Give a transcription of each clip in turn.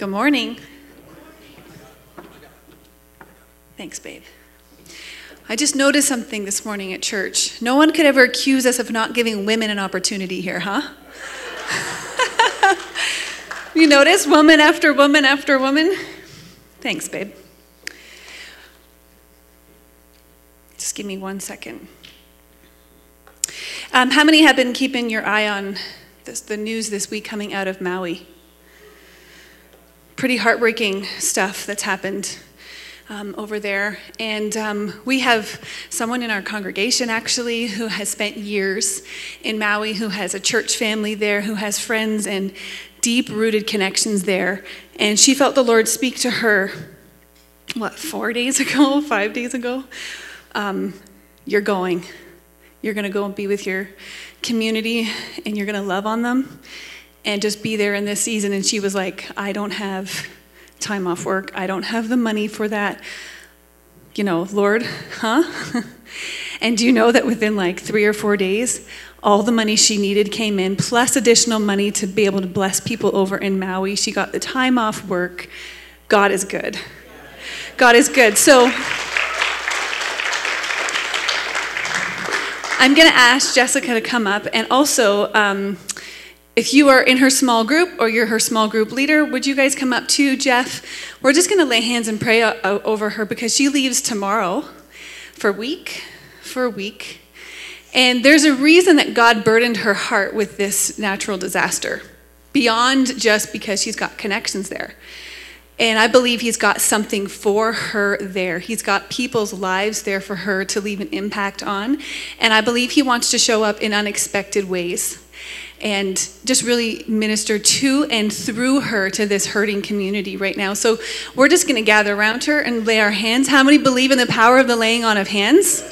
Good morning. Thanks, babe. I just noticed something this morning at church. No one could ever accuse us of not giving women an opportunity here, huh? you notice woman after woman after woman? Thanks, babe. Just give me one second. Um, how many have been keeping your eye on this, the news this week coming out of Maui? Pretty heartbreaking stuff that's happened um, over there. And um, we have someone in our congregation actually who has spent years in Maui, who has a church family there, who has friends and deep rooted connections there. And she felt the Lord speak to her, what, four days ago, five days ago? Um, you're going. You're going to go and be with your community and you're going to love on them and just be there in this season. And she was like, I don't have time off work. I don't have the money for that. You know, Lord, huh? and do you know that within like three or four days, all the money she needed came in, plus additional money to be able to bless people over in Maui. She got the time off work. God is good. God is good. So I'm going to ask Jessica to come up and also. Um, if you are in her small group or you're her small group leader, would you guys come up too, Jeff? We're just going to lay hands and pray uh, over her because she leaves tomorrow for a week, for a week. And there's a reason that God burdened her heart with this natural disaster, beyond just because she's got connections there. And I believe he's got something for her there. He's got people's lives there for her to leave an impact on. And I believe he wants to show up in unexpected ways and just really minister to and through her to this hurting community right now. So we're just going to gather around her and lay our hands. How many believe in the power of the laying on of hands?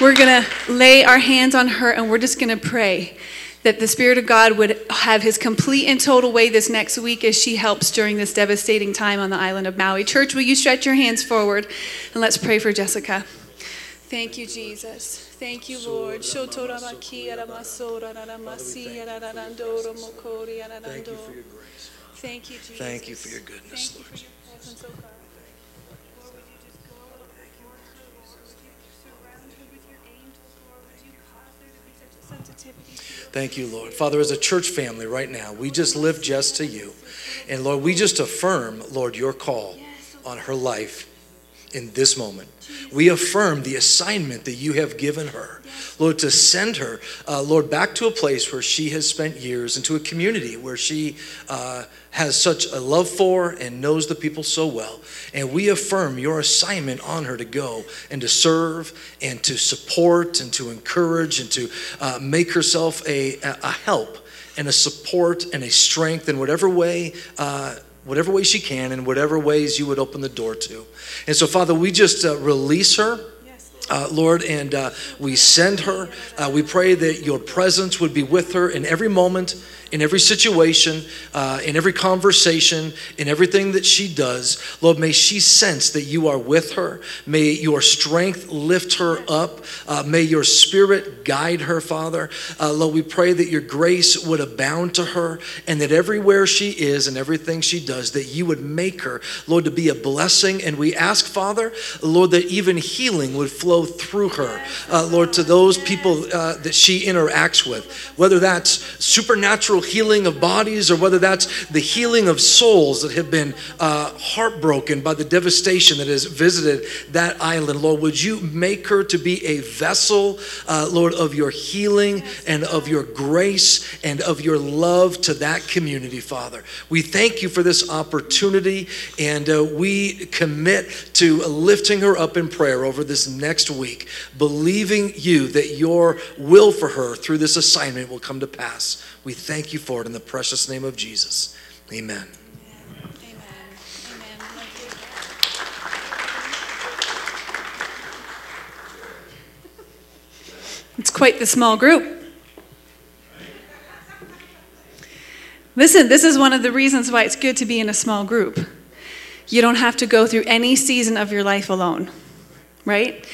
We're going to lay our hands on her and we're just going to pray that the Spirit of God would have his complete and total way this next week as she helps during this devastating time on the island of Maui. Church, will you stretch your hands forward and let's pray for Jessica. Thank you, Jesus. Thank you, Lord. Thank you for your grace. Thank you, Jesus. Thank you for your goodness, Lord. You for your oh Thank you, Lord. Father, as a church family right now, we just lift Jess to you. And Lord, we just affirm, Lord, your call oh on her life in this moment. We affirm the assignment that you have given her, Lord, to send her, uh, Lord, back to a place where she has spent years, into a community where she uh, has such a love for and knows the people so well. And we affirm your assignment on her to go and to serve and to support and to encourage and to uh, make herself a, a help and a support and a strength in whatever way uh, whatever way she can, in whatever ways you would open the door to. And so, Father, we just uh, release her. Uh, Lord, and uh, we send her. Uh, we pray that your presence would be with her in every moment, in every situation, uh, in every conversation, in everything that she does. Lord, may she sense that you are with her. May your strength lift her up. Uh, may your spirit guide her, Father. Uh, Lord, we pray that your grace would abound to her and that everywhere she is and everything she does, that you would make her, Lord, to be a blessing. And we ask, Father, Lord, that even healing would flow through her, uh, Lord, to those people uh, that she interacts with, whether that's supernatural healing of bodies or whether that's the healing of souls that have been uh, heartbroken by the devastation that has visited that island. Lord, would you make her to be a vessel, uh, Lord, of your healing and of your grace and of your love to that community, Father. We thank you for this opportunity and uh, we commit to lifting her up in prayer over this next week, believing you that your will for her through this assignment will come to pass. We thank you for it in the precious name of Jesus. Amen. It's quite the small group. Listen, this is one of the reasons why it's good to be in a small group. You don't have to go through any season of your life alone, right?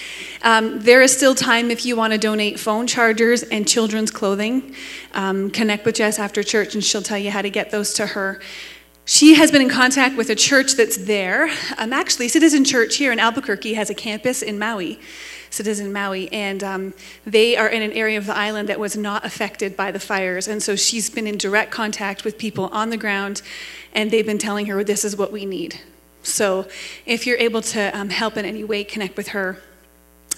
Um, there is still time if you want to donate phone chargers and children's clothing. Um, connect with Jess after church and she'll tell you how to get those to her. she has been in contact with a church that's there. Um, actually, Citizen Church here in Albuquerque has a campus in Maui, Citizen Maui, and um, they are in an area of the island that was not affected by the fires. And so she's been in direct contact with people on the ground, and they've been telling her, this is what we need. So if you're able to um, help in any way, connect with her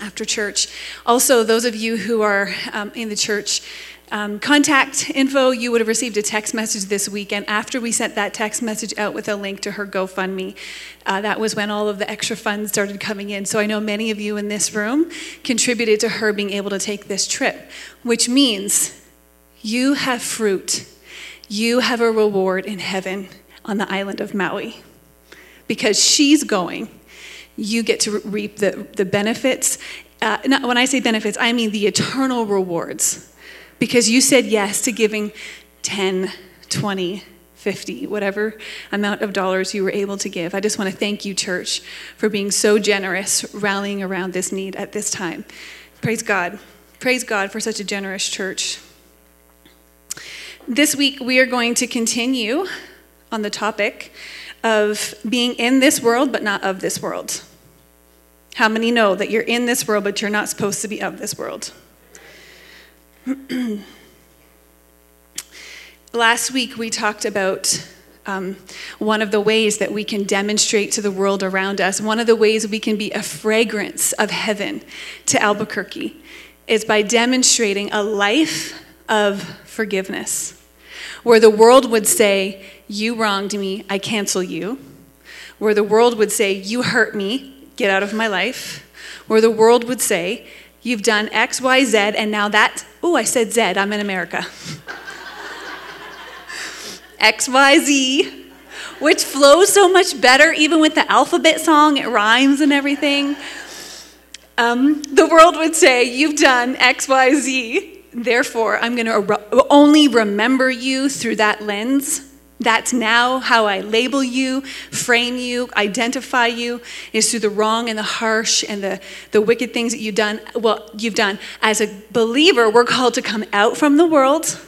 after church. Also, those of you who are um, in the church, um, contact info, you would have received a text message this week. And after we sent that text message out with a link to her GoFundMe, uh, that was when all of the extra funds started coming in. So I know many of you in this room contributed to her being able to take this trip, which means you have fruit. You have a reward in heaven on the island of Maui. Because she's going, you get to reap the, the benefits. Uh, not, when I say benefits, I mean the eternal rewards because you said yes to giving 10, 20, 50, whatever amount of dollars you were able to give. I just want to thank you, church, for being so generous, rallying around this need at this time. Praise God. Praise God for such a generous church. This week, we are going to continue on the topic of being in this world, but not of this world. How many know that you're in this world, but you're not supposed to be of this world? Last week we talked about um, one of the ways that we can demonstrate to the world around us, one of the ways we can be a fragrance of heaven to Albuquerque is by demonstrating a life of forgiveness, where the world would say, You wronged me, I cancel you. Where the world would say, You hurt me, get out of my life. Where the world would say, You've done X, Y, Z, and now that, oh, I said Z, I'm in America. X, Y, Z, which flows so much better, even with the alphabet song, it rhymes and everything. Um, the world would say, You've done X, Y, Z, therefore, I'm going to only remember you through that lens. That's now how I label you, frame you, identify you, is through the wrong and the harsh and the, the wicked things that you've done. Well, you've done. As a believer, we're called to come out from the world,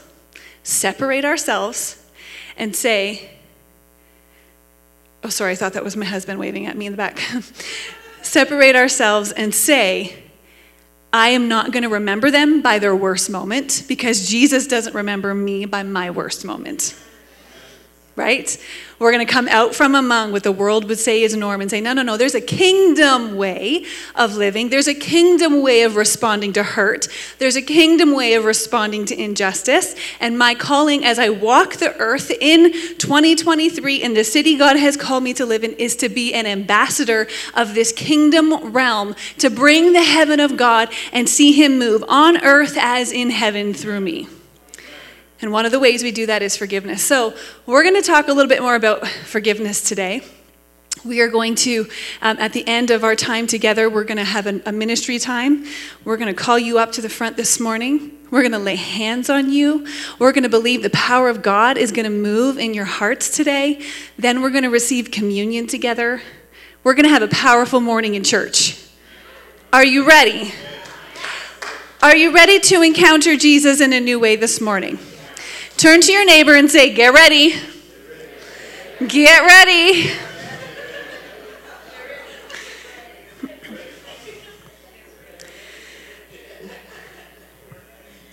separate ourselves, and say, Oh, sorry, I thought that was my husband waving at me in the back. separate ourselves and say, I am not going to remember them by their worst moment because Jesus doesn't remember me by my worst moment right? We're going to come out from among what the world would say is norm and say, no, no, no, there's a kingdom way of living. There's a kingdom way of responding to hurt. There's a kingdom way of responding to injustice. And my calling as I walk the earth in 2023 in the city God has called me to live in is to be an ambassador of this kingdom realm, to bring the heaven of God and see Him move on earth as in heaven through me. And one of the ways we do that is forgiveness. So, we're going to talk a little bit more about forgiveness today. We are going to, um, at the end of our time together, we're going to have an, a ministry time. We're going to call you up to the front this morning. We're going to lay hands on you. We're going to believe the power of God is going to move in your hearts today. Then we're going to receive communion together. We're going to have a powerful morning in church. Are you ready? Are you ready to encounter Jesus in a new way this morning? Turn to your neighbor and say, Get ready. Get ready.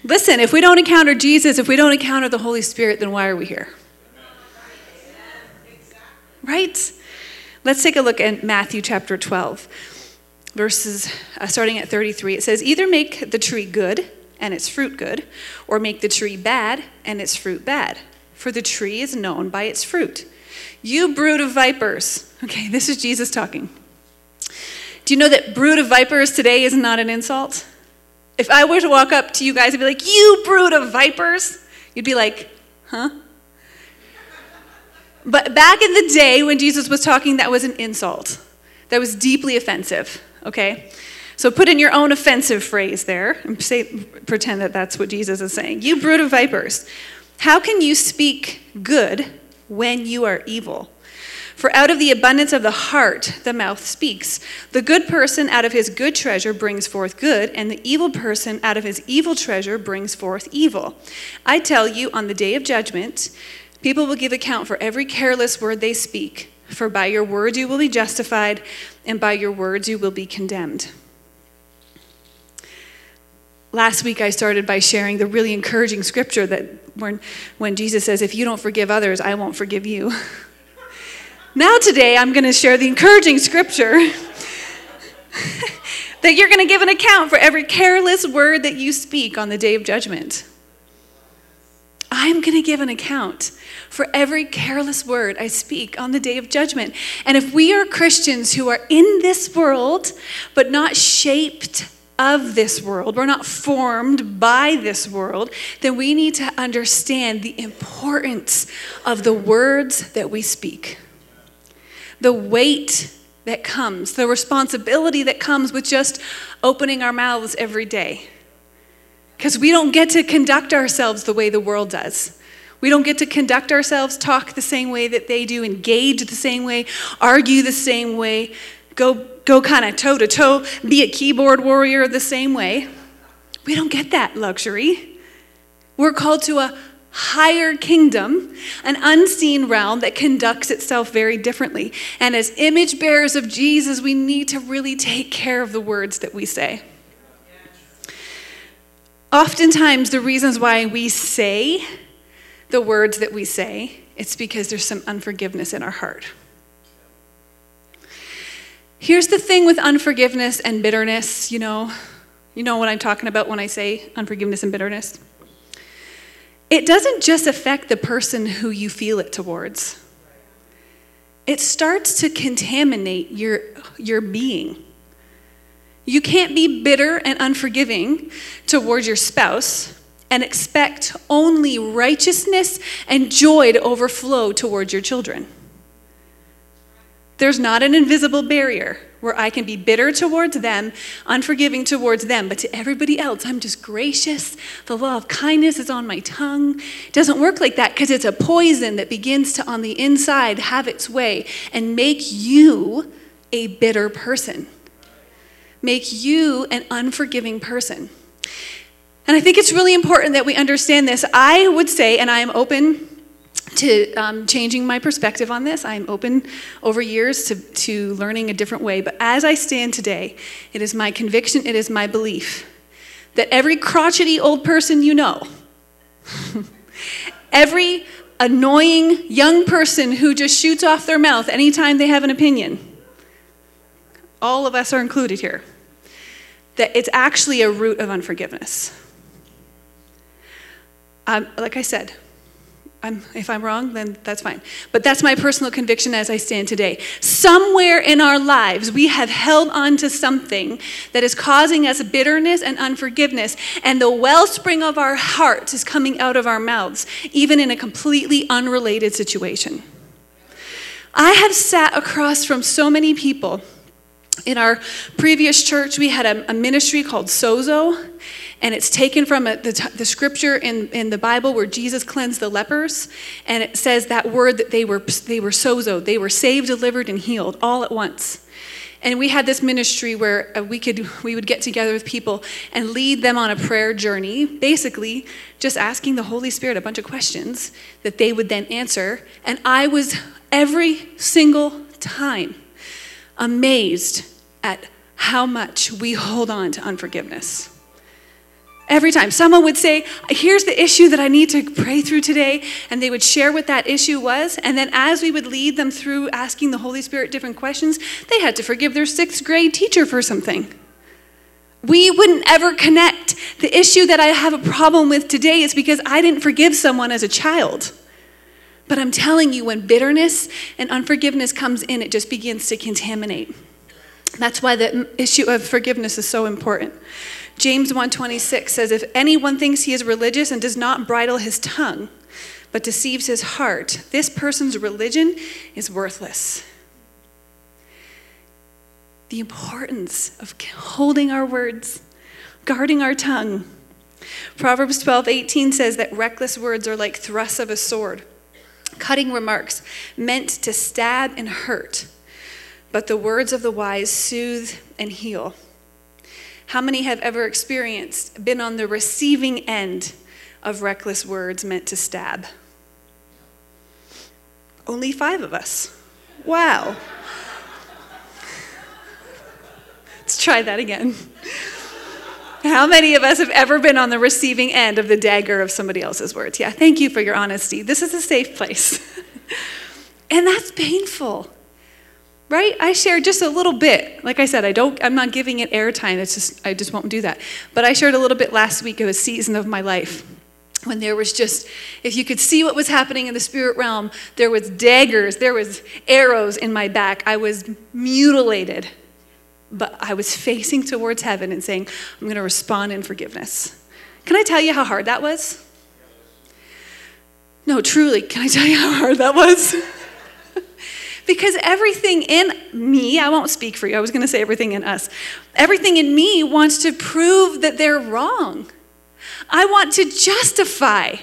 Listen, if we don't encounter Jesus, if we don't encounter the Holy Spirit, then why are we here? Right? Let's take a look at Matthew chapter 12, verses uh, starting at 33. It says, Either make the tree good and its fruit good, or make the tree bad and its fruit bad. For the tree is known by its fruit. You brood of vipers. Okay, this is Jesus talking. Do you know that brood of vipers today is not an insult? If I were to walk up to you guys and be like, You brood of vipers, you'd be like, Huh? But back in the day when Jesus was talking, that was an insult. That was deeply offensive, okay? So put in your own offensive phrase there and say, pretend that that's what Jesus is saying. You brood of vipers, how can you speak good when you are evil? For out of the abundance of the heart, the mouth speaks. The good person out of his good treasure brings forth good, and the evil person out of his evil treasure brings forth evil. I tell you, on the day of judgment, People will give account for every careless word they speak, for by your words you will be justified, and by your words you will be condemned. Last week, I started by sharing the really encouraging scripture that when, when Jesus says, If you don't forgive others, I won't forgive you. now, today, I'm going to share the encouraging scripture that you're going to give an account for every careless word that you speak on the day of judgment. I'm going to give an account for every careless word I speak on the day of judgment. And if we are Christians who are in this world, but not shaped of this world, we're not formed by this world, then we need to understand the importance of the words that we speak, the weight that comes, the responsibility that comes with just opening our mouths every day. Because we don't get to conduct ourselves the way the world does. We don't get to conduct ourselves, talk the same way that they do, engage the same way, argue the same way, go, go kind of toe to toe, be a keyboard warrior the same way. We don't get that luxury. We're called to a higher kingdom, an unseen realm that conducts itself very differently. And as image bearers of Jesus, we need to really take care of the words that we say. Oftentimes, the reasons why we say the words that we say, it's because there's some unforgiveness in our heart. Here's the thing with unforgiveness and bitterness, you know, you know what I'm talking about when I say unforgiveness and bitterness. It doesn't just affect the person who you feel it towards. It starts to contaminate your, your being. You can't be bitter and unforgiving towards your spouse and expect only righteousness and joy to overflow towards your children. There's not an invisible barrier where I can be bitter towards them, unforgiving towards them, but to everybody else, I'm just gracious. The law of kindness is on my tongue. It doesn't work like that because it's a poison that begins to, on the inside, have its way and make you a bitter person, make you an unforgiving person. And I think it's really important that we understand this. I would say, and I am open to um, changing my perspective on this. I'm open over years to, to learning a different way. But as I stand today, it is my conviction, it is my belief that every crotchety old person you know, every annoying young person who just shoots off their mouth anytime they have an opinion, all of us are included here, that it's actually a root of unforgiveness. Um, like I said, I'm, if I'm wrong, then that's fine. But that's my personal conviction as I stand today. Somewhere in our lives, we have held on to something that is causing us bitterness and unforgiveness, and the wellspring of our hearts is coming out of our mouths, even in a completely unrelated situation. I have sat across from so many people. In our previous church, we had a, a ministry called Sozo and it's taken from a, the, the scripture in, in the Bible where Jesus cleansed the lepers, and it says that word that they were, they were sozo, they were saved, delivered, and healed all at once. And we had this ministry where uh, we could we would get together with people and lead them on a prayer journey, basically just asking the Holy Spirit a bunch of questions that they would then answer. And I was every single time amazed at how much we hold on to unforgiveness. Every time someone would say, Here's the issue that I need to pray through today, and they would share what that issue was. And then, as we would lead them through asking the Holy Spirit different questions, they had to forgive their sixth grade teacher for something. We wouldn't ever connect. The issue that I have a problem with today is because I didn't forgive someone as a child. But I'm telling you, when bitterness and unforgiveness comes in, it just begins to contaminate. That's why the issue of forgiveness is so important. James 1:26 says if anyone thinks he is religious and does not bridle his tongue but deceives his heart this person's religion is worthless. The importance of holding our words, guarding our tongue. Proverbs 12:18 says that reckless words are like thrusts of a sword, cutting remarks meant to stab and hurt. But the words of the wise soothe and heal. How many have ever experienced, been on the receiving end of reckless words meant to stab? Only five of us. Wow. Let's try that again. How many of us have ever been on the receiving end of the dagger of somebody else's words? Yeah, thank you for your honesty. This is a safe place. and that's painful. Right? I shared just a little bit. Like I said, I don't I'm not giving it airtime. It's just I just won't do that. But I shared a little bit last week of a season of my life when there was just if you could see what was happening in the spirit realm, there was daggers, there was arrows in my back. I was mutilated but I was facing towards heaven and saying, I'm going to respond in forgiveness. Can I tell you how hard that was? No, truly, can I tell you how hard that was? because everything in me, I won't speak for you, I was going to say everything in us, everything in me wants to prove that they're wrong. I want to justify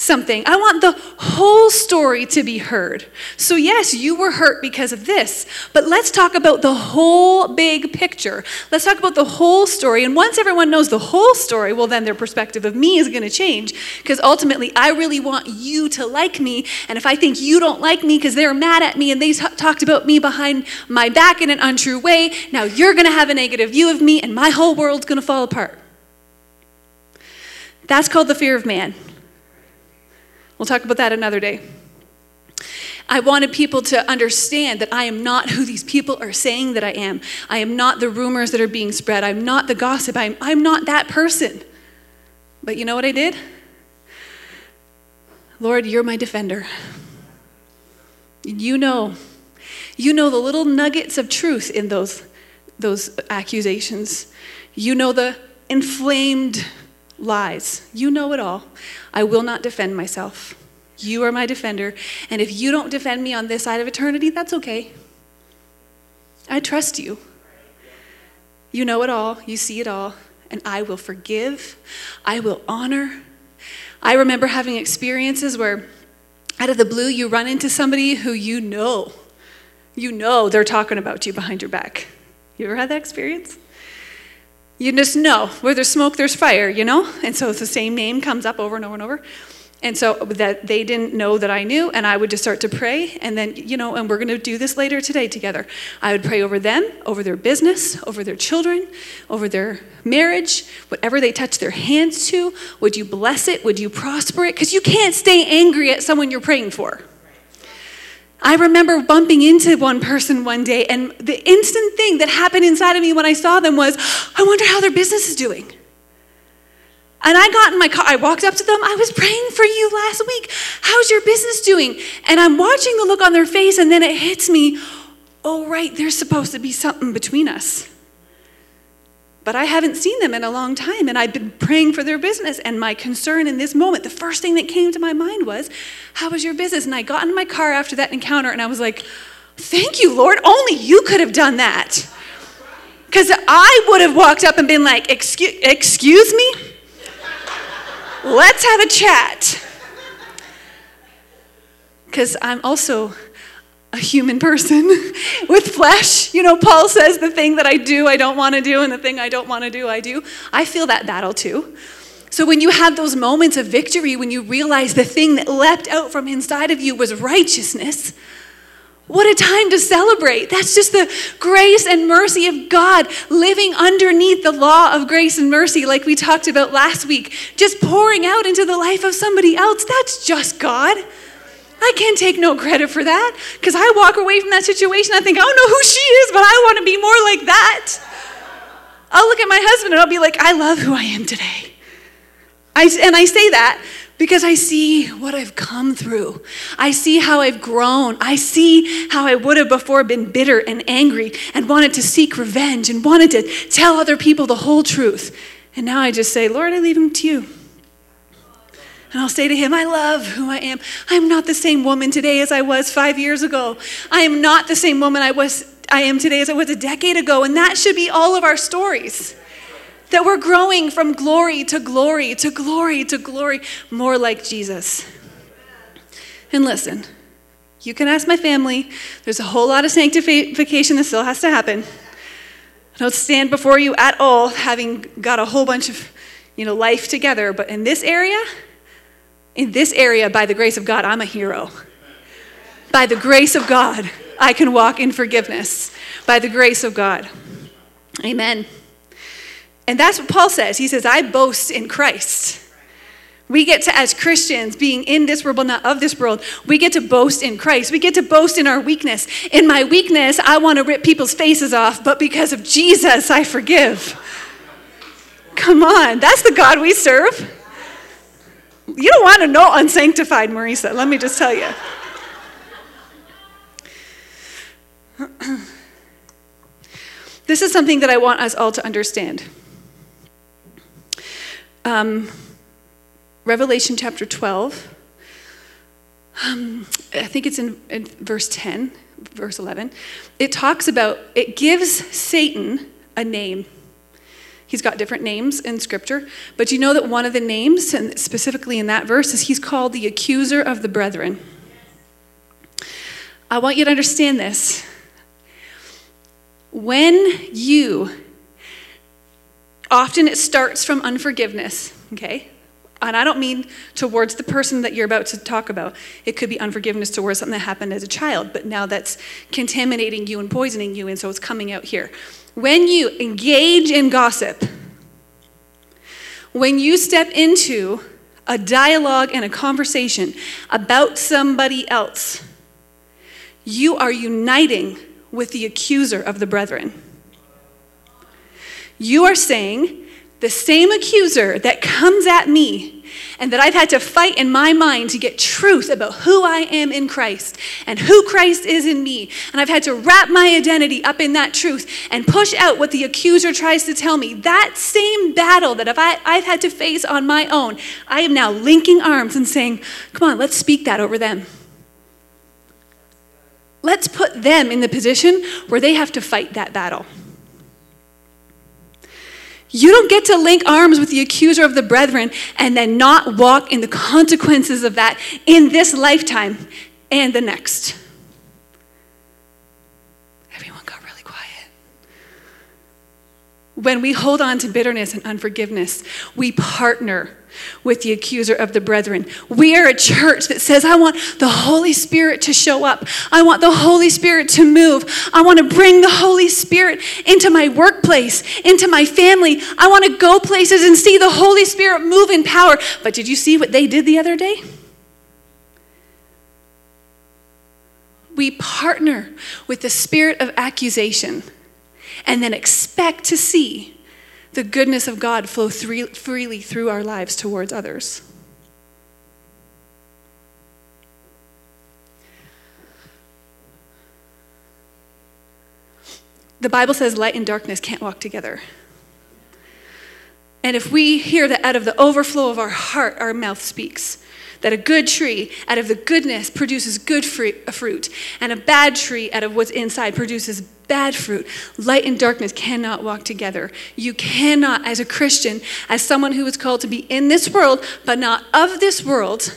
something. I want the whole story to be heard. So, yes, you were hurt because of this, but let's talk about the whole big picture. Let's talk about the whole story. And once everyone knows the whole story, well, then their perspective of me is going to change because ultimately I really want you to like me. And if I think you don't like me because they're mad at me and they t- talked about me behind my back in an untrue way, now you're going to have a negative view of me and my whole world's going to fall apart. That's called the fear of man. We'll talk about that another day. I wanted people to understand that I am not who these people are saying that I am. I am not the rumors that are being spread. I'm not the gossip. I'm, I'm not that person. But you know what I did? Lord, you're my defender. You know. You know the little nuggets of truth in those, those accusations. You know the inflamed lies. You know it all. I will not defend myself. You are my defender. And if you don't defend me on this side of eternity, that's okay. I trust you. You know it all. You see it all. And I will forgive. I will honor. I remember having experiences where, out of the blue, you run into somebody who you know, you know they're talking about you behind your back. You ever had that experience? You just know where there's smoke, there's fire, you know? And so it's the same name comes up over and over and over. And so that they didn't know that I knew, and I would just start to pray. And then, you know, and we're going to do this later today together. I would pray over them, over their business, over their children, over their marriage, whatever they touch their hands to. Would you bless it? Would you prosper it? Because you can't stay angry at someone you're praying for. I remember bumping into one person one day, and the instant thing that happened inside of me when I saw them was, I wonder how their business is doing. And I got in my car, I walked up to them, I was praying for you last week. How's your business doing? And I'm watching the look on their face, and then it hits me, oh, right, there's supposed to be something between us but I haven't seen them in a long time, and I've been praying for their business. And my concern in this moment, the first thing that came to my mind was, How was your business? And I got in my car after that encounter, and I was like, Thank you, Lord. Only you could have done that. Because I would have walked up and been like, Excuse, excuse me? Let's have a chat. Because I'm also a human person with flesh. You know, Paul says the thing that I do, I don't want to do, and the thing I don't want to do, I do. I feel that battle too. So when you have those moments of victory, when you realize the thing that leapt out from inside of you was righteousness, what a time to celebrate. That's just the grace and mercy of God living underneath the law of grace and mercy, like we talked about last week, just pouring out into the life of somebody else. That's just God. I can't take no credit for that because I walk away from that situation. I think, I don't know who she is, but I want to be more like that. I'll look at my husband and I'll be like, I love who I am today. I, and I say that because I see what I've come through. I see how I've grown. I see how I would have before been bitter and angry and wanted to seek revenge and wanted to tell other people the whole truth. And now I just say, Lord, I leave him to you. And I'll say to him, I love who I am. I'm not the same woman today as I was five years ago. I am not the same woman I was I am today as I was a decade ago. And that should be all of our stories. That we're growing from glory to glory to glory to glory, more like Jesus. And listen, you can ask my family. There's a whole lot of sanctification that still has to happen. I don't stand before you at all having got a whole bunch of, you know, life together, but in this area, in this area, by the grace of God, I'm a hero. By the grace of God, I can walk in forgiveness. By the grace of God. Amen. And that's what Paul says. He says, I boast in Christ. We get to, as Christians, being in this world, not of this world, we get to boast in Christ. We get to boast in our weakness. In my weakness, I want to rip people's faces off, but because of Jesus, I forgive. Come on, that's the God we serve. You don't want to know unsanctified Marisa, let me just tell you. this is something that I want us all to understand. Um, Revelation chapter 12, um, I think it's in, in verse 10, verse 11. It talks about, it gives Satan a name. He's got different names in scripture, but you know that one of the names, and specifically in that verse, is he's called the accuser of the brethren. I want you to understand this. When you, often it starts from unforgiveness, okay? And I don't mean towards the person that you're about to talk about. It could be unforgiveness towards something that happened as a child, but now that's contaminating you and poisoning you, and so it's coming out here. When you engage in gossip, when you step into a dialogue and a conversation about somebody else, you are uniting with the accuser of the brethren. You are saying, the same accuser that comes at me and that I've had to fight in my mind to get truth about who I am in Christ and who Christ is in me. And I've had to wrap my identity up in that truth and push out what the accuser tries to tell me. That same battle that I, I've had to face on my own, I am now linking arms and saying, Come on, let's speak that over them. Let's put them in the position where they have to fight that battle. You don't get to link arms with the accuser of the brethren and then not walk in the consequences of that in this lifetime and the next. Everyone got really quiet. When we hold on to bitterness and unforgiveness, we partner with the accuser of the brethren. We are a church that says, I want the Holy Spirit to show up. I want the Holy Spirit to move. I want to bring the Holy Spirit into my workplace, into my family. I want to go places and see the Holy Spirit move in power. But did you see what they did the other day? We partner with the spirit of accusation and then expect to see the goodness of God flow freely through our lives towards others. The Bible says light and darkness can't walk together. And if we hear that out of the overflow of our heart, our mouth speaks, that a good tree out of the goodness produces good fruit, and a bad tree out of what's inside produces bad fruit. Light and darkness cannot walk together. You cannot, as a Christian, as someone who is called to be in this world, but not of this world,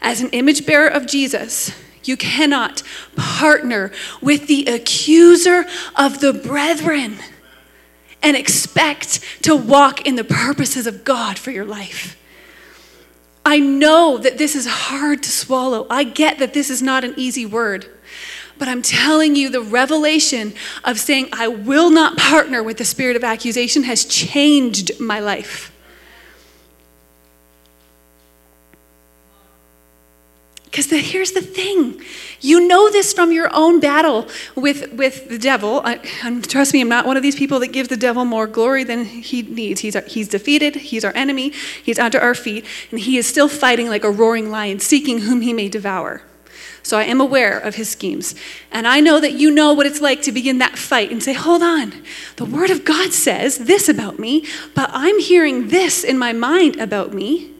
as an image bearer of Jesus, you cannot partner with the accuser of the brethren and expect to walk in the purposes of God for your life. I know that this is hard to swallow. I get that this is not an easy word. But I'm telling you, the revelation of saying, I will not partner with the spirit of accusation has changed my life. Because here's the thing you know this from your own battle with, with the devil. I, trust me, I'm not one of these people that gives the devil more glory than he needs. He's, he's defeated, he's our enemy, he's under our feet, and he is still fighting like a roaring lion, seeking whom he may devour. So I am aware of his schemes. And I know that you know what it's like to begin that fight and say, hold on, the Word of God says this about me, but I'm hearing this in my mind about me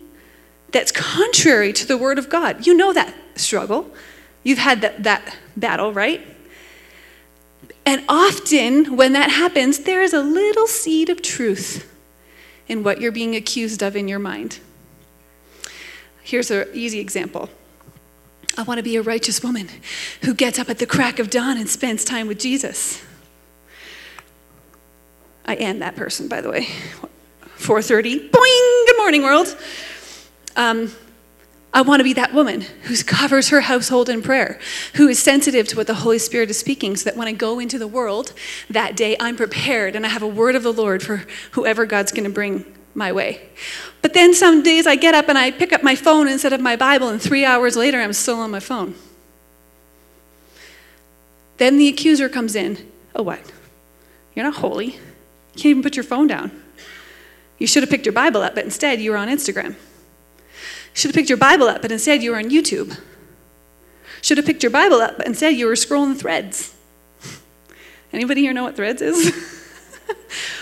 that's contrary to the Word of God. You know that struggle. You've had that, that battle, right? And often when that happens, there is a little seed of truth in what you're being accused of in your mind. Here's an easy example. I want to be a righteous woman who gets up at the crack of dawn and spends time with Jesus. I am that person, by the way. 4:30, boing, good morning, world. Um, I want to be that woman who covers her household in prayer, who is sensitive to what the Holy Spirit is speaking, so that when I go into the world that day, I'm prepared and I have a word of the Lord for whoever God's going to bring my way. But then some days I get up and I pick up my phone instead of my Bible, and three hours later, I'm still on my phone. Then the accuser comes in. Oh, what? You're not holy. You can't even put your phone down. You should have picked your Bible up, but instead you were on Instagram. Should have picked your Bible up, but instead you were on YouTube. Should have picked your Bible up, but instead you were scrolling threads. Anybody here know what threads is?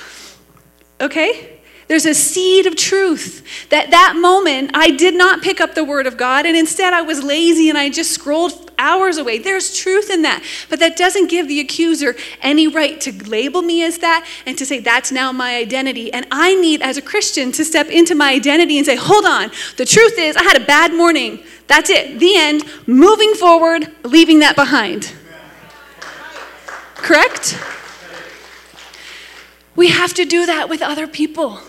okay? There's a seed of truth that that moment I did not pick up the word of God and instead I was lazy and I just scrolled hours away. There's truth in that. But that doesn't give the accuser any right to label me as that and to say that's now my identity. And I need as a Christian to step into my identity and say, "Hold on. The truth is I had a bad morning. That's it. The end. Moving forward, leaving that behind." Correct? We have to do that with other people.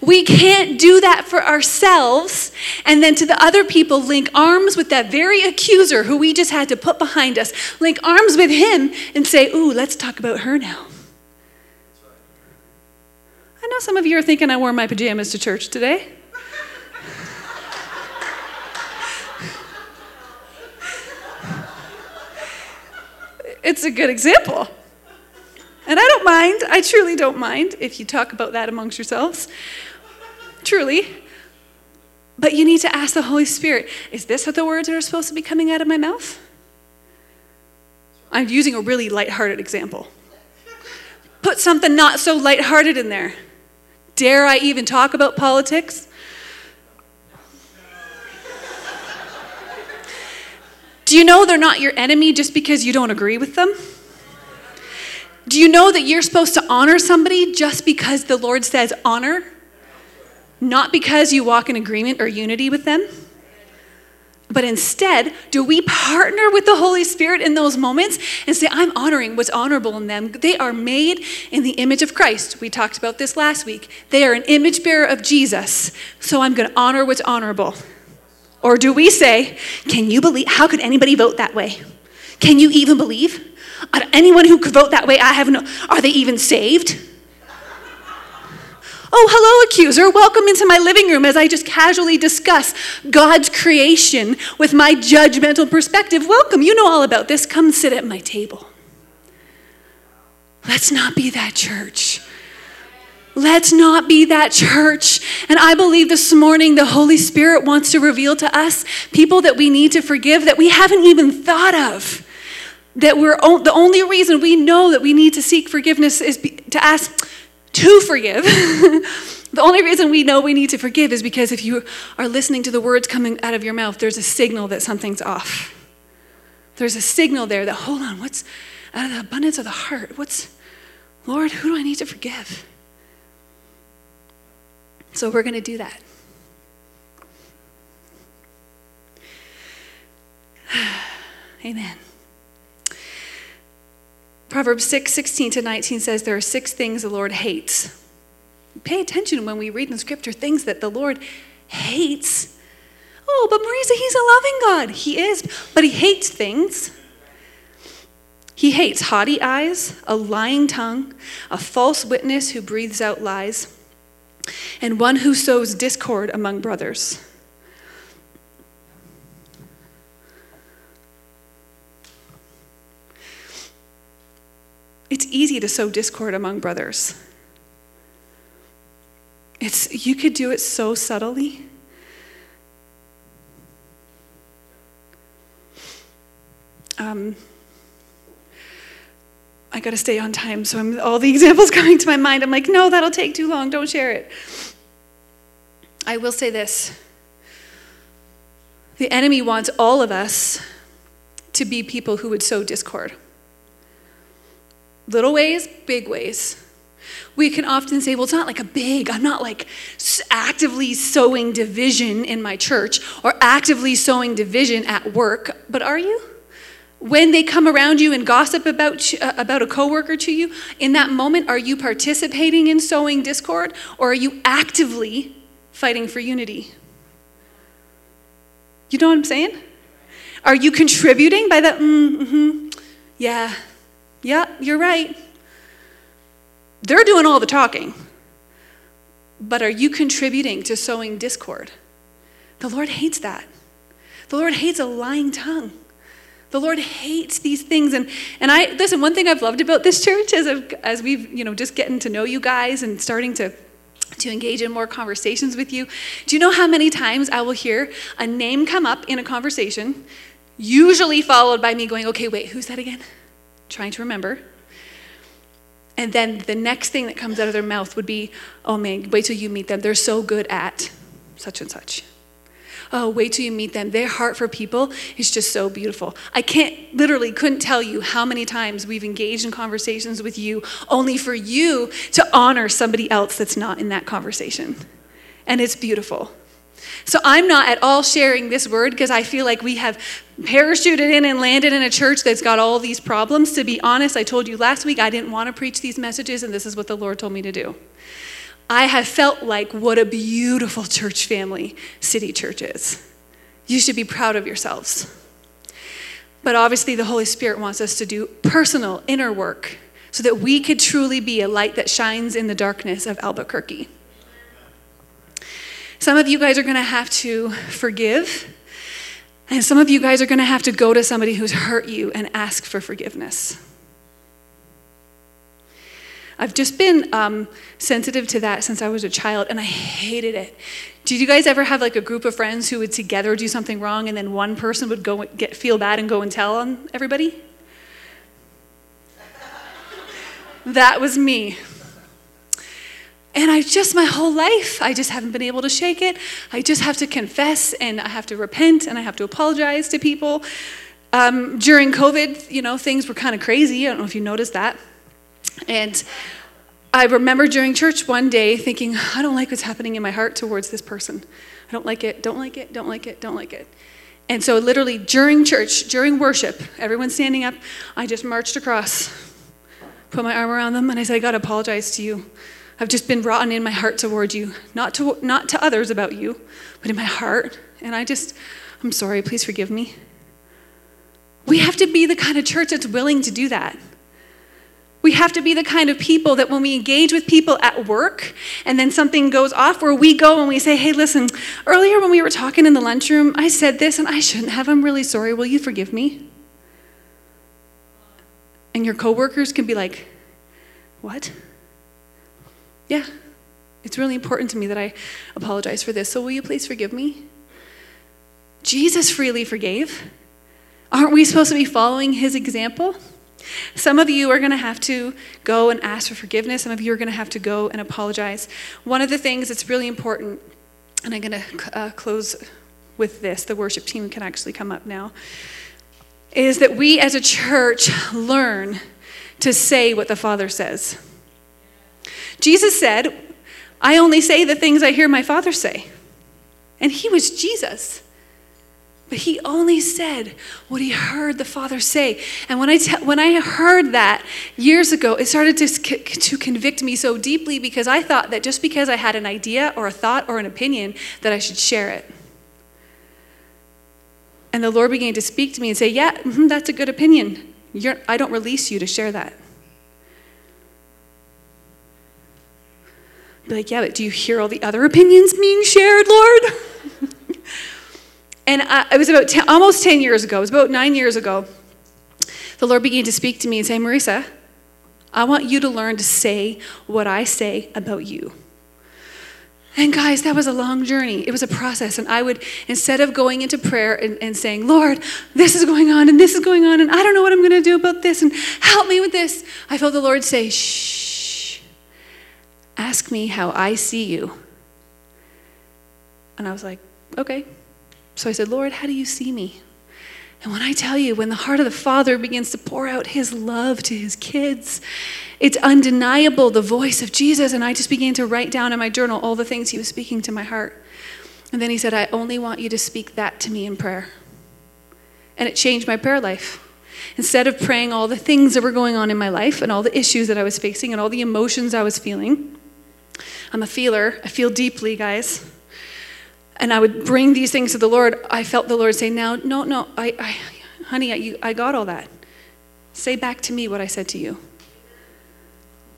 We can't do that for ourselves and then to the other people link arms with that very accuser who we just had to put behind us, link arms with him and say, Ooh, let's talk about her now. I know some of you are thinking I wore my pajamas to church today. it's a good example. And I don't mind, I truly don't mind if you talk about that amongst yourselves truly. But you need to ask the Holy Spirit is this what the words are supposed to be coming out of my mouth? I'm using a really lighthearted example. Put something not so lighthearted in there. Dare I even talk about politics? Do you know they're not your enemy just because you don't agree with them? Do you know that you're supposed to honor somebody just because the Lord says honor? Not because you walk in agreement or unity with them, but instead, do we partner with the Holy Spirit in those moments and say, I'm honoring what's honorable in them? They are made in the image of Christ. We talked about this last week. They are an image bearer of Jesus, so I'm going to honor what's honorable. Or do we say, Can you believe? How could anybody vote that way? Can you even believe? Anyone who could vote that way, I have no. Are they even saved? Oh, hello, accuser. Welcome into my living room as I just casually discuss God's creation with my judgmental perspective. Welcome. You know all about this. Come sit at my table. Let's not be that church. Let's not be that church. And I believe this morning the Holy Spirit wants to reveal to us people that we need to forgive that we haven't even thought of. That we're the only reason we know that we need to seek forgiveness is to ask, to forgive. the only reason we know we need to forgive is because if you are listening to the words coming out of your mouth, there's a signal that something's off. There's a signal there that, hold on, what's out of the abundance of the heart? What's, Lord, who do I need to forgive? So we're going to do that. Amen. Proverbs 6 16 to 19 says there are six things the Lord hates. Pay attention when we read in Scripture things that the Lord hates. Oh, but Marisa, He's a loving God. He is, but He hates things. He hates haughty eyes, a lying tongue, a false witness who breathes out lies, and one who sows discord among brothers. It's easy to sow discord among brothers. It's, you could do it so subtly. Um, I got to stay on time, so I'm, all the examples coming to my mind. I'm like, no, that'll take too long. Don't share it. I will say this the enemy wants all of us to be people who would sow discord. Little ways, big ways. We can often say, well, it's not like a big, I'm not like actively sowing division in my church or actively sowing division at work, but are you? When they come around you and gossip about, uh, about a coworker to you, in that moment, are you participating in sowing discord or are you actively fighting for unity? You know what I'm saying? Are you contributing by that? Mm, mm-hmm. Yeah, yeah, you're right. They're doing all the talking. But are you contributing to sowing discord? The Lord hates that. The Lord hates a lying tongue. The Lord hates these things. And, and I, listen, one thing I've loved about this church is as we've, you know, just getting to know you guys and starting to, to engage in more conversations with you. Do you know how many times I will hear a name come up in a conversation, usually followed by me going, okay, wait, who's that again? Trying to remember. And then the next thing that comes out of their mouth would be, oh man, wait till you meet them. They're so good at such and such. Oh, wait till you meet them. Their heart for people is just so beautiful. I can't, literally, couldn't tell you how many times we've engaged in conversations with you only for you to honor somebody else that's not in that conversation. And it's beautiful. So I'm not at all sharing this word because I feel like we have parachuted in and landed in a church that's got all these problems. To be honest, I told you last week I didn't want to preach these messages, and this is what the Lord told me to do. I have felt like what a beautiful church family City Church is. You should be proud of yourselves. But obviously, the Holy Spirit wants us to do personal inner work so that we could truly be a light that shines in the darkness of Albuquerque. Some of you guys are going to have to forgive, and some of you guys are going to have to go to somebody who's hurt you and ask for forgiveness. I've just been um, sensitive to that since I was a child, and I hated it. Did you guys ever have like a group of friends who would together do something wrong, and then one person would go get feel bad and go and tell on everybody? that was me. And I just, my whole life, I just haven't been able to shake it. I just have to confess and I have to repent and I have to apologize to people. Um, during COVID, you know, things were kind of crazy. I don't know if you noticed that. And I remember during church one day thinking, I don't like what's happening in my heart towards this person. I don't like it, don't like it, don't like it, don't like it. And so, literally, during church, during worship, everyone standing up, I just marched across, put my arm around them, and I said, I got to apologize to you. I've just been rotten in my heart toward you, not to, not to others about you, but in my heart. And I just, I'm sorry, please forgive me. We have to be the kind of church that's willing to do that. We have to be the kind of people that when we engage with people at work and then something goes off, where we go and we say, hey, listen, earlier when we were talking in the lunchroom, I said this and I shouldn't have. I'm really sorry. Will you forgive me? And your coworkers can be like, what? Yeah, it's really important to me that I apologize for this. So will you please forgive me? Jesus freely forgave. Aren't we supposed to be following his example? Some of you are going to have to go and ask for forgiveness. Some of you are going to have to go and apologize. One of the things that's really important, and I'm going to uh, close with this, the worship team can actually come up now, is that we as a church learn to say what the Father says. Jesus said, I only say the things I hear my Father say. And he was Jesus. But he only said what he heard the Father say. And when I, te- when I heard that years ago, it started to, to convict me so deeply because I thought that just because I had an idea or a thought or an opinion, that I should share it. And the Lord began to speak to me and say, Yeah, mm-hmm, that's a good opinion. You're, I don't release you to share that. Like, Yeah, but do you hear all the other opinions being shared, Lord? And I, it was about ten, almost 10 years ago, it was about nine years ago, the Lord began to speak to me and say, Marisa, I want you to learn to say what I say about you. And guys, that was a long journey. It was a process. And I would, instead of going into prayer and, and saying, Lord, this is going on and this is going on and I don't know what I'm going to do about this and help me with this, I felt the Lord say, shh, ask me how I see you. And I was like, okay. So I said, Lord, how do you see me? And when I tell you, when the heart of the Father begins to pour out his love to his kids, it's undeniable the voice of Jesus. And I just began to write down in my journal all the things he was speaking to my heart. And then he said, I only want you to speak that to me in prayer. And it changed my prayer life. Instead of praying all the things that were going on in my life and all the issues that I was facing and all the emotions I was feeling, I'm a feeler. I feel deeply, guys. and I would bring these things to the Lord, I felt the Lord say, Now, no, no, I, I honey, I, you, I got all that. Say back to me what I said to you.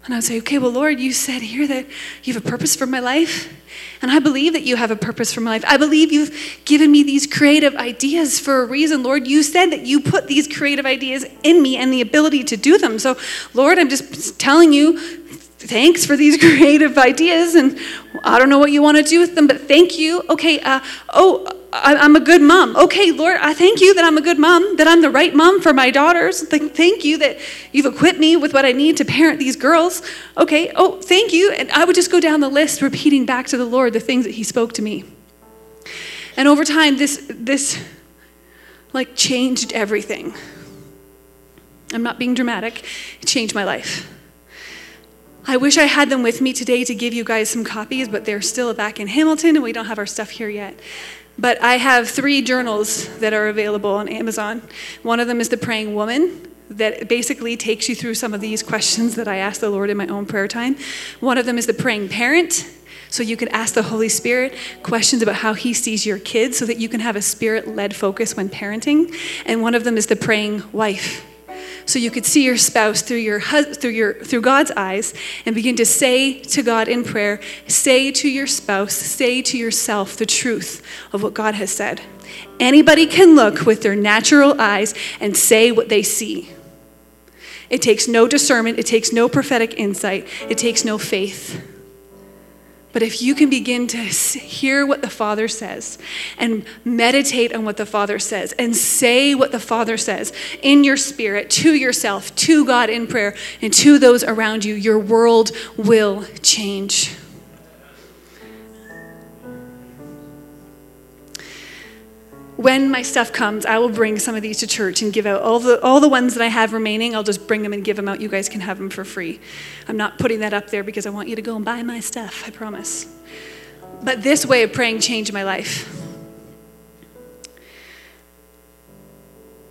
And I would say, Okay, well, Lord, you said here that you have a purpose for my life. And I believe that you have a purpose for my life. I believe you've given me these creative ideas for a reason, Lord. You said that you put these creative ideas in me and the ability to do them. So, Lord, I'm just telling you, thanks for these creative ideas. And I don't know what you want to do with them, but thank you. Okay, uh, oh, I, am a good mom. Okay, Lord, I thank you that I'm a good mom, that I'm the right mom for my daughters. Thank you that you've equipped me with what I need to parent these girls. Okay, oh, thank you. And I would just go down the list, repeating back to the Lord the things that He spoke to me. And over time, this, this like changed everything. I'm not being dramatic, it changed my life. I wish I had them with me today to give you guys some copies, but they're still back in Hamilton and we don't have our stuff here yet. But I have three journals that are available on Amazon. One of them is The Praying Woman, that basically takes you through some of these questions that I ask the Lord in my own prayer time. One of them is The Praying Parent, so you can ask the Holy Spirit questions about how He sees your kids so that you can have a spirit led focus when parenting. And one of them is The Praying Wife so you could see your spouse through your through your through God's eyes and begin to say to God in prayer, say to your spouse, say to yourself the truth of what God has said. Anybody can look with their natural eyes and say what they see. It takes no discernment, it takes no prophetic insight, it takes no faith. But if you can begin to hear what the Father says and meditate on what the Father says and say what the Father says in your spirit to yourself, to God in prayer, and to those around you, your world will change. When my stuff comes, I will bring some of these to church and give out all the, all the ones that I have remaining. I'll just bring them and give them out. You guys can have them for free. I'm not putting that up there because I want you to go and buy my stuff, I promise. But this way of praying changed my life.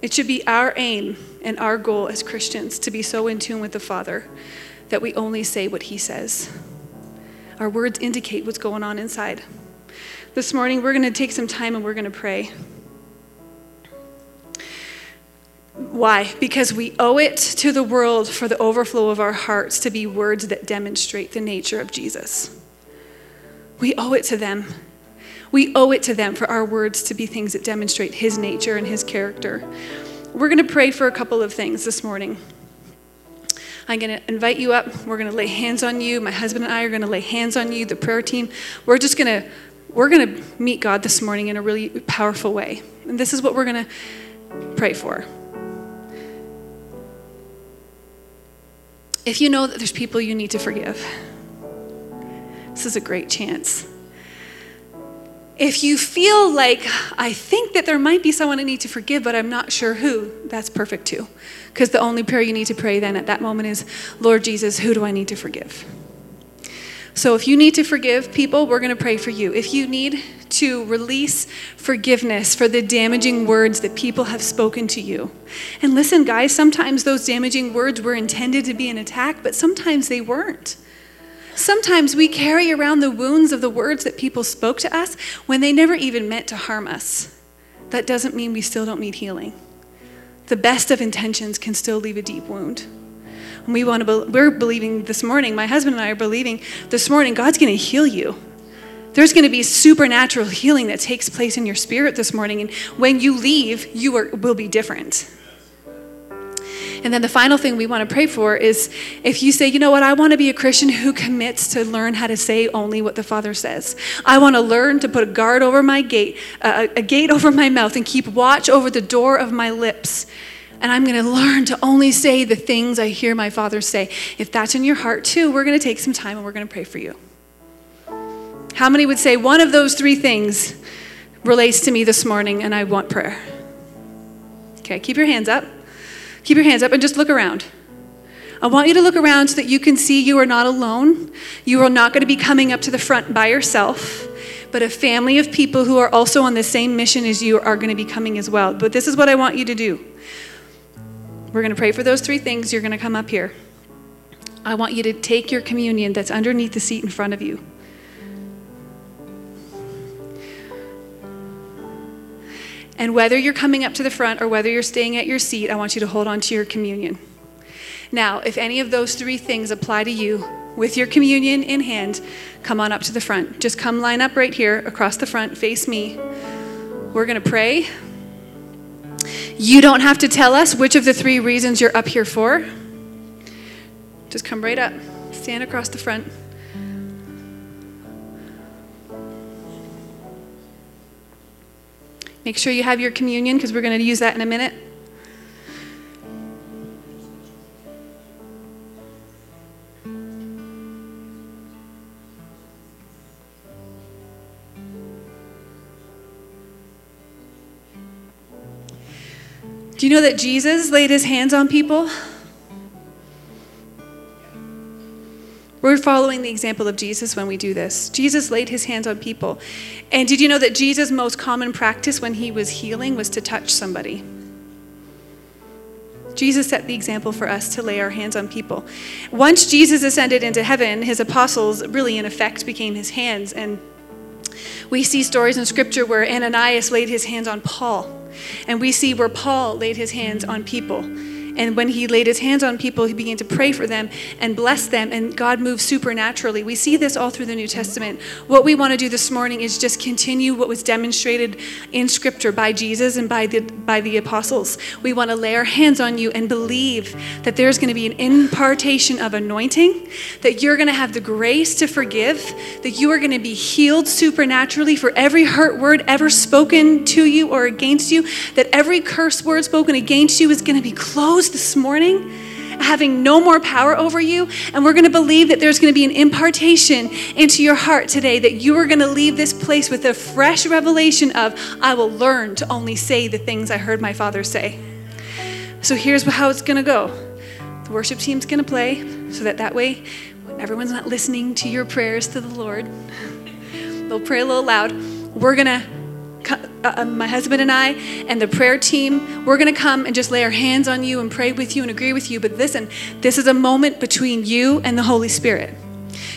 It should be our aim and our goal as Christians to be so in tune with the Father that we only say what He says. Our words indicate what's going on inside. This morning, we're going to take some time and we're going to pray. Why? Because we owe it to the world for the overflow of our hearts to be words that demonstrate the nature of Jesus. We owe it to them. We owe it to them for our words to be things that demonstrate His nature and His character. We're going to pray for a couple of things this morning. I'm going to invite you up. We're going to lay hands on you. My husband and I are going to lay hands on you, the prayer team. We're just going to we're going to meet God this morning in a really powerful way. And this is what we're going to pray for. If you know that there's people you need to forgive, this is a great chance. If you feel like, I think that there might be someone I need to forgive, but I'm not sure who, that's perfect too. Because the only prayer you need to pray then at that moment is, Lord Jesus, who do I need to forgive? So if you need to forgive people, we're going to pray for you. If you need to release forgiveness for the damaging words that people have spoken to you. And listen, guys, sometimes those damaging words were intended to be an attack, but sometimes they weren't. Sometimes we carry around the wounds of the words that people spoke to us when they never even meant to harm us. That doesn't mean we still don't need healing. The best of intentions can still leave a deep wound. And we want to be, we're believing this morning, my husband and I are believing this morning God's going to heal you. There's going to be supernatural healing that takes place in your spirit this morning. And when you leave, you are, will be different. And then the final thing we want to pray for is if you say, you know what, I want to be a Christian who commits to learn how to say only what the Father says. I want to learn to put a guard over my gate, a gate over my mouth, and keep watch over the door of my lips. And I'm going to learn to only say the things I hear my Father say. If that's in your heart too, we're going to take some time and we're going to pray for you. How many would say one of those three things relates to me this morning and I want prayer? Okay, keep your hands up. Keep your hands up and just look around. I want you to look around so that you can see you are not alone. You are not going to be coming up to the front by yourself, but a family of people who are also on the same mission as you are going to be coming as well. But this is what I want you to do. We're going to pray for those three things. You're going to come up here. I want you to take your communion that's underneath the seat in front of you. And whether you're coming up to the front or whether you're staying at your seat, I want you to hold on to your communion. Now, if any of those three things apply to you, with your communion in hand, come on up to the front. Just come line up right here across the front, face me. We're going to pray. You don't have to tell us which of the three reasons you're up here for. Just come right up, stand across the front. Make sure you have your communion because we're going to use that in a minute. Do you know that Jesus laid his hands on people? We're following the example of Jesus when we do this. Jesus laid his hands on people. And did you know that Jesus' most common practice when he was healing was to touch somebody? Jesus set the example for us to lay our hands on people. Once Jesus ascended into heaven, his apostles really, in effect, became his hands. And we see stories in scripture where Ananias laid his hands on Paul. And we see where Paul laid his hands on people. And when he laid his hands on people, he began to pray for them and bless them, and God moved supernaturally. We see this all through the New Testament. What we want to do this morning is just continue what was demonstrated in Scripture by Jesus and by the, by the apostles. We want to lay our hands on you and believe that there's going to be an impartation of anointing, that you're going to have the grace to forgive, that you are going to be healed supernaturally for every hurt word ever spoken to you or against you, that every curse word spoken against you is going to be closed this morning, having no more power over you. And we're going to believe that there's going to be an impartation into your heart today, that you are going to leave this place with a fresh revelation of, I will learn to only say the things I heard my Father say. So here's how it's going to go the worship team's going to play so that that way everyone's not listening to your prayers to the Lord. They'll pray a little loud. We're going to uh, uh, my husband and I and the prayer team, we're going to come and just lay our hands on you and pray with you and agree with you. But listen, this is a moment between you and the Holy Spirit.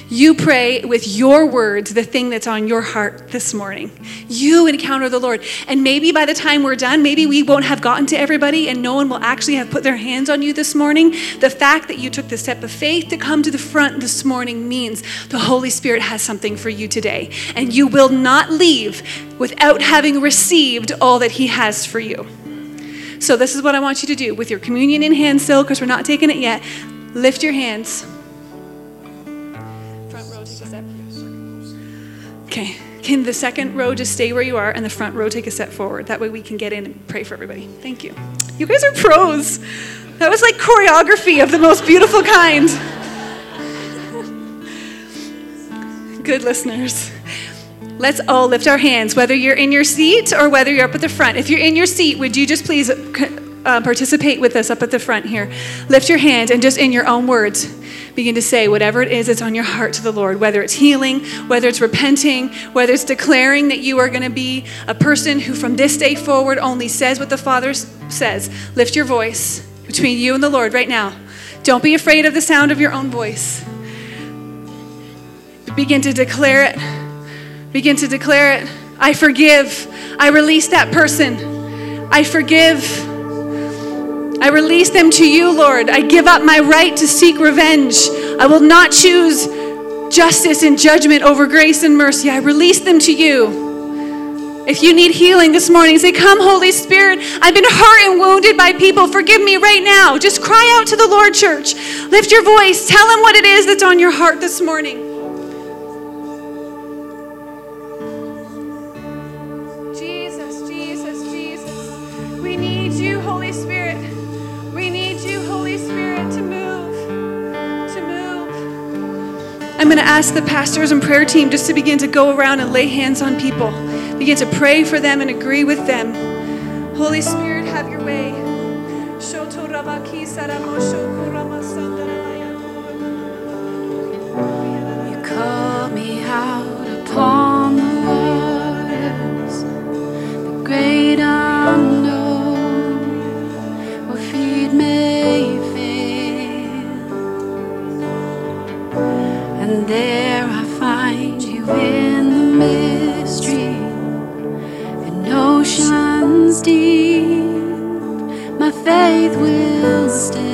You pray with your words the thing that's on your heart this morning. You encounter the Lord. And maybe by the time we're done, maybe we won't have gotten to everybody and no one will actually have put their hands on you this morning. The fact that you took the step of faith to come to the front this morning means the Holy Spirit has something for you today. And you will not leave without having received all that He has for you. So, this is what I want you to do with your communion in hand still, because we're not taking it yet. Lift your hands. Okay. Can the second row just stay where you are and the front row take a step forward? That way we can get in and pray for everybody. Thank you. You guys are pros. That was like choreography of the most beautiful kind. Good listeners. Let's all lift our hands, whether you're in your seat or whether you're up at the front. If you're in your seat, would you just please uh, participate with us up at the front here? Lift your hand and just in your own words, begin to say whatever it is that's on your heart to the Lord, whether it's healing, whether it's repenting, whether it's declaring that you are going to be a person who from this day forward only says what the Father says. Lift your voice between you and the Lord right now. Don't be afraid of the sound of your own voice. Begin to declare it. Begin to declare it. I forgive. I release that person. I forgive. I release them to you, Lord. I give up my right to seek revenge. I will not choose justice and judgment over grace and mercy. I release them to you. If you need healing this morning, say, Come, Holy Spirit. I've been hurt and wounded by people. Forgive me right now. Just cry out to the Lord, church. Lift your voice. Tell Him what it is that's on your heart this morning. Going to ask the pastors and prayer team just to begin to go around and lay hands on people. Begin to pray for them and agree with them. Holy Spirit, have your way. You call me out upon the waters, the great and there I find you in the mystery, in oceans deep. My faith will stay.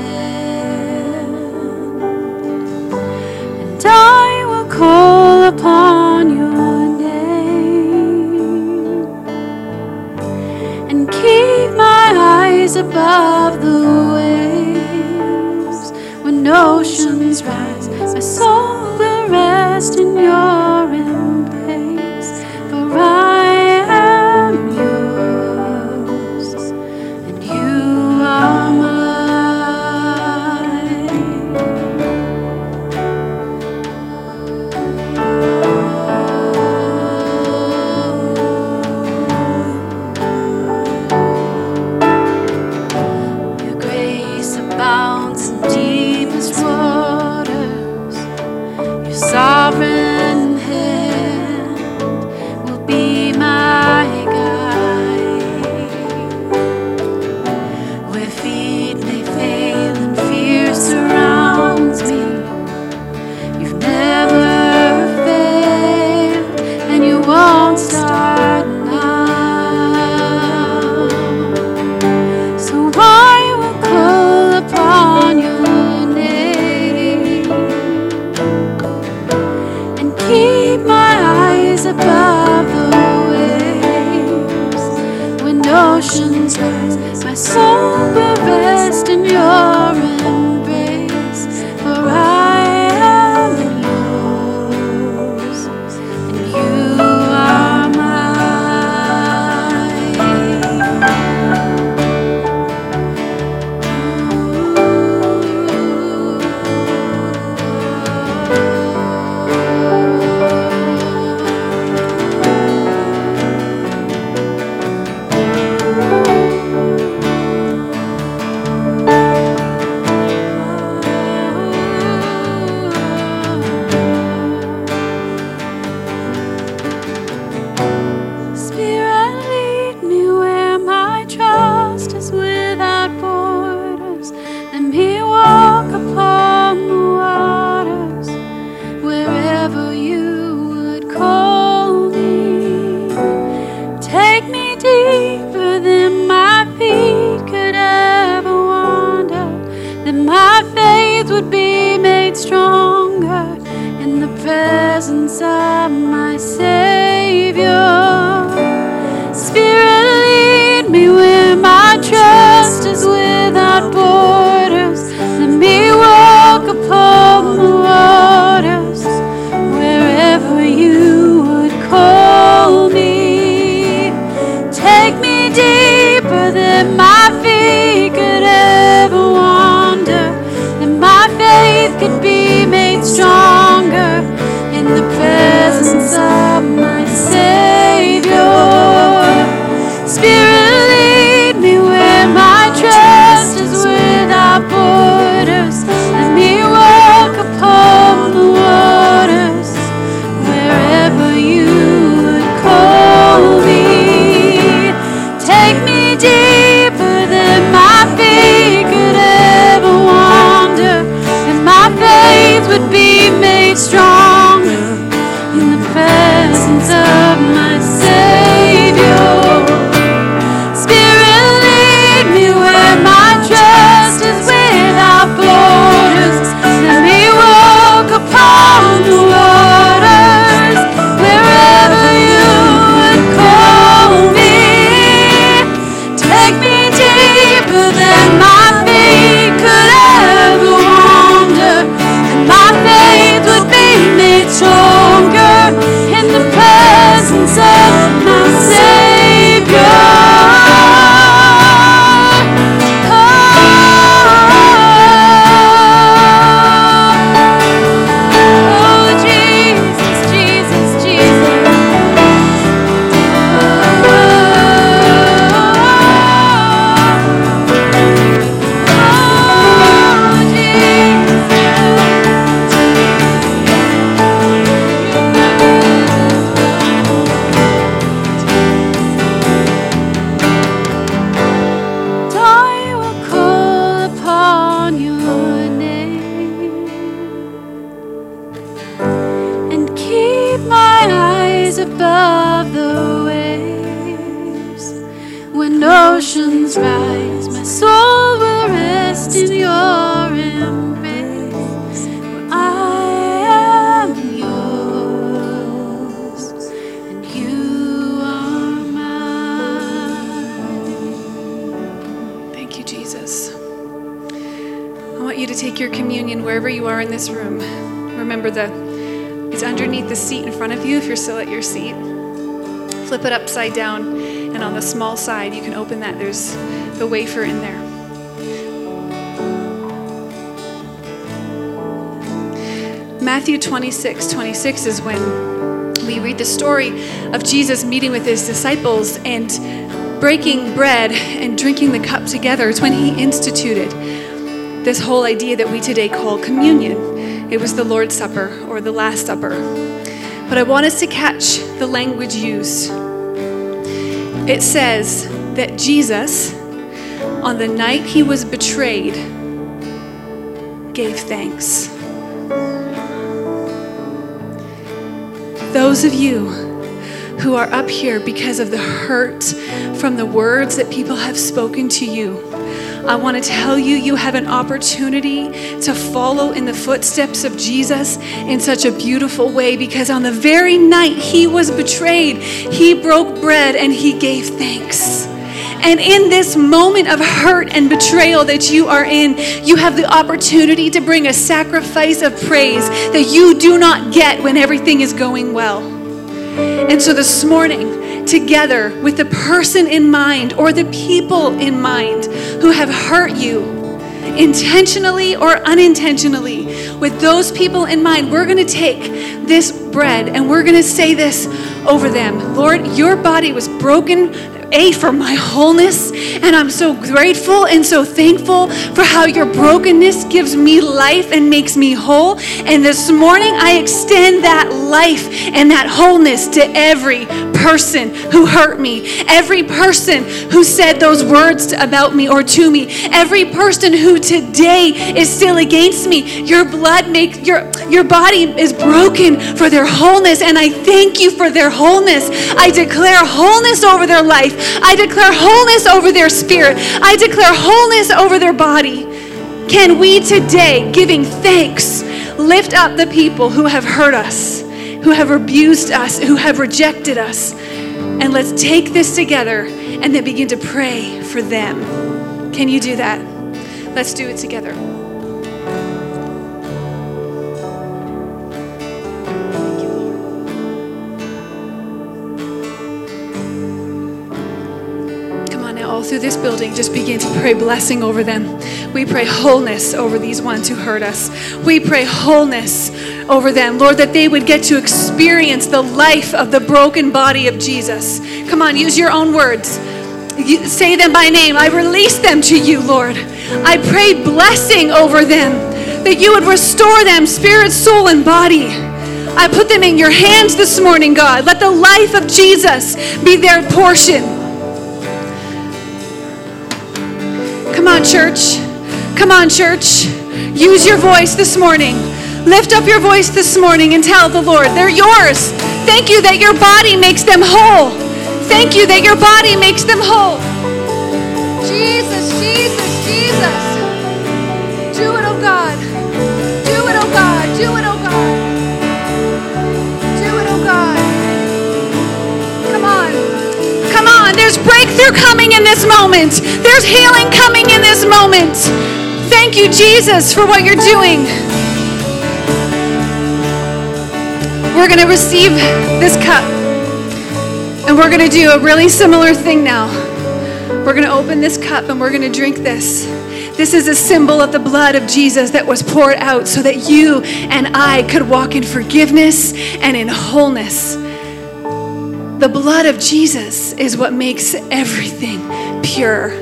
You to take your communion wherever you are in this room. Remember the it's underneath the seat in front of you if you're still at your seat. Flip it upside down and on the small side you can open that. There's the wafer in there. Matthew 26, 26 is when we read the story of Jesus meeting with his disciples and breaking bread and drinking the cup together. It's when he instituted this whole idea that we today call communion. It was the Lord's Supper or the Last Supper. But I want us to catch the language used. It says that Jesus, on the night he was betrayed, gave thanks. Those of you who are up here because of the hurt from the words that people have spoken to you, I want to tell you, you have an opportunity to follow in the footsteps of Jesus in such a beautiful way because on the very night he was betrayed, he broke bread and he gave thanks. And in this moment of hurt and betrayal that you are in, you have the opportunity to bring a sacrifice of praise that you do not get when everything is going well. And so this morning, together with the person in mind or the people in mind who have hurt you, intentionally or unintentionally, with those people in mind, we're going to take this bread and we're going to say this over them. Lord, your body was broken a, for my wholeness. And I'm so grateful and so thankful for how your brokenness gives me life and makes me whole. And this morning, I extend that life and that wholeness to every person who hurt me, every person who said those words about me or to me, every person who today is still against me. Your blood make your your body is broken for their wholeness and I thank you for their wholeness. I declare wholeness over their life. I declare wholeness over their spirit. I declare wholeness over their body. Can we today, giving thanks, lift up the people who have hurt us, who have abused us, who have rejected us? And let's take this together and then begin to pray for them. Can you do that? Let's do it together. Through this building, just begin to pray blessing over them. We pray wholeness over these ones who hurt us. We pray wholeness over them, Lord, that they would get to experience the life of the broken body of Jesus. Come on, use your own words. You, say them by name. I release them to you, Lord. I pray blessing over them, that you would restore them, spirit, soul, and body. I put them in your hands this morning, God. Let the life of Jesus be their portion. Come on, church. Come on, church. Use your voice this morning. Lift up your voice this morning and tell the Lord, they're yours. Thank you that your body makes them whole. Thank you that your body makes them whole. Jesus, Jesus, Jesus. Do it, oh God. Do it, oh God. Do it, oh breakthrough coming in this moment. There's healing coming in this moment. Thank you, Jesus, for what you're doing. We're going to receive this cup. And we're going to do a really similar thing now. We're going to open this cup and we're going to drink this. This is a symbol of the blood of Jesus that was poured out so that you and I could walk in forgiveness and in wholeness. The blood of Jesus is what makes everything pure.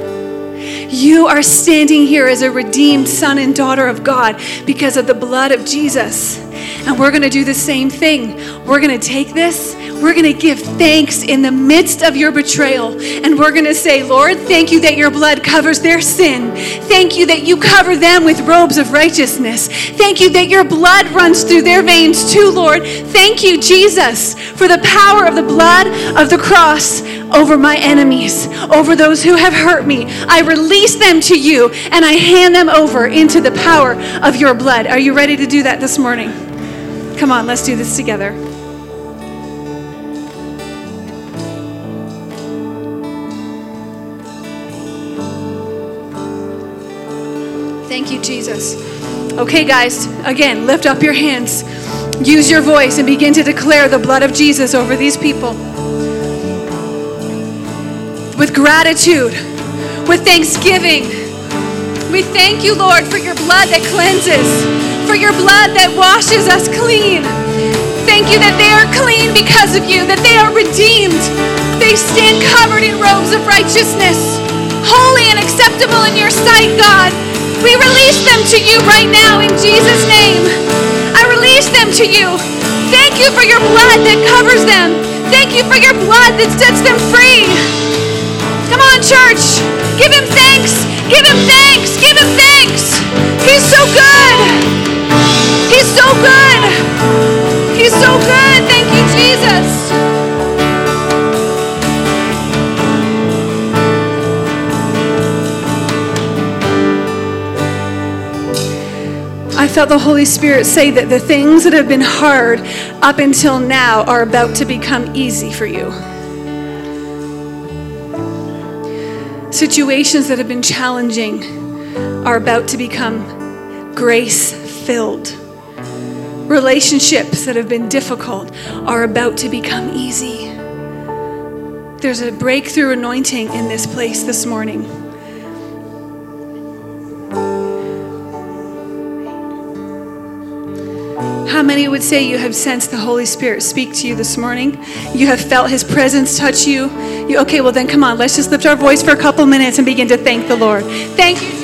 You are standing here as a redeemed son and daughter of God because of the blood of Jesus. And we're going to do the same thing. We're going to take this, we're going to give thanks in the midst of your betrayal. And we're going to say, Lord, thank you that your blood covers their sin. Thank you that you cover them with robes of righteousness. Thank you that your blood runs through their veins too, Lord. Thank you, Jesus, for the power of the blood of the cross over my enemies, over those who have hurt me. I release them to you and I hand them over into the power of your blood. Are you ready to do that this morning? Come on, let's do this together. Thank you, Jesus. Okay, guys, again, lift up your hands. Use your voice and begin to declare the blood of Jesus over these people. With gratitude, with thanksgiving. We thank you, Lord, for your blood that cleanses, for your blood that washes us clean. Thank you that they are clean because of you, that they are redeemed. They stand covered in robes of righteousness, holy and acceptable in your sight, God. We release them to you right now in Jesus' name. I release them to you. Thank you for your blood that covers them. Thank you for your blood that sets them free. Come on, church. Give him thanks. Give him thanks. Give him thanks. He's so good. He's so good. He's so good. Thank you, Jesus. Felt the Holy Spirit say that the things that have been hard up until now are about to become easy for you. Situations that have been challenging are about to become grace filled. Relationships that have been difficult are about to become easy. There's a breakthrough anointing in this place this morning. Would say you have sensed the Holy Spirit speak to you this morning? You have felt His presence touch you? you okay, well, then come on, let's just lift our voice for a couple minutes and begin to thank the Lord. Thank you.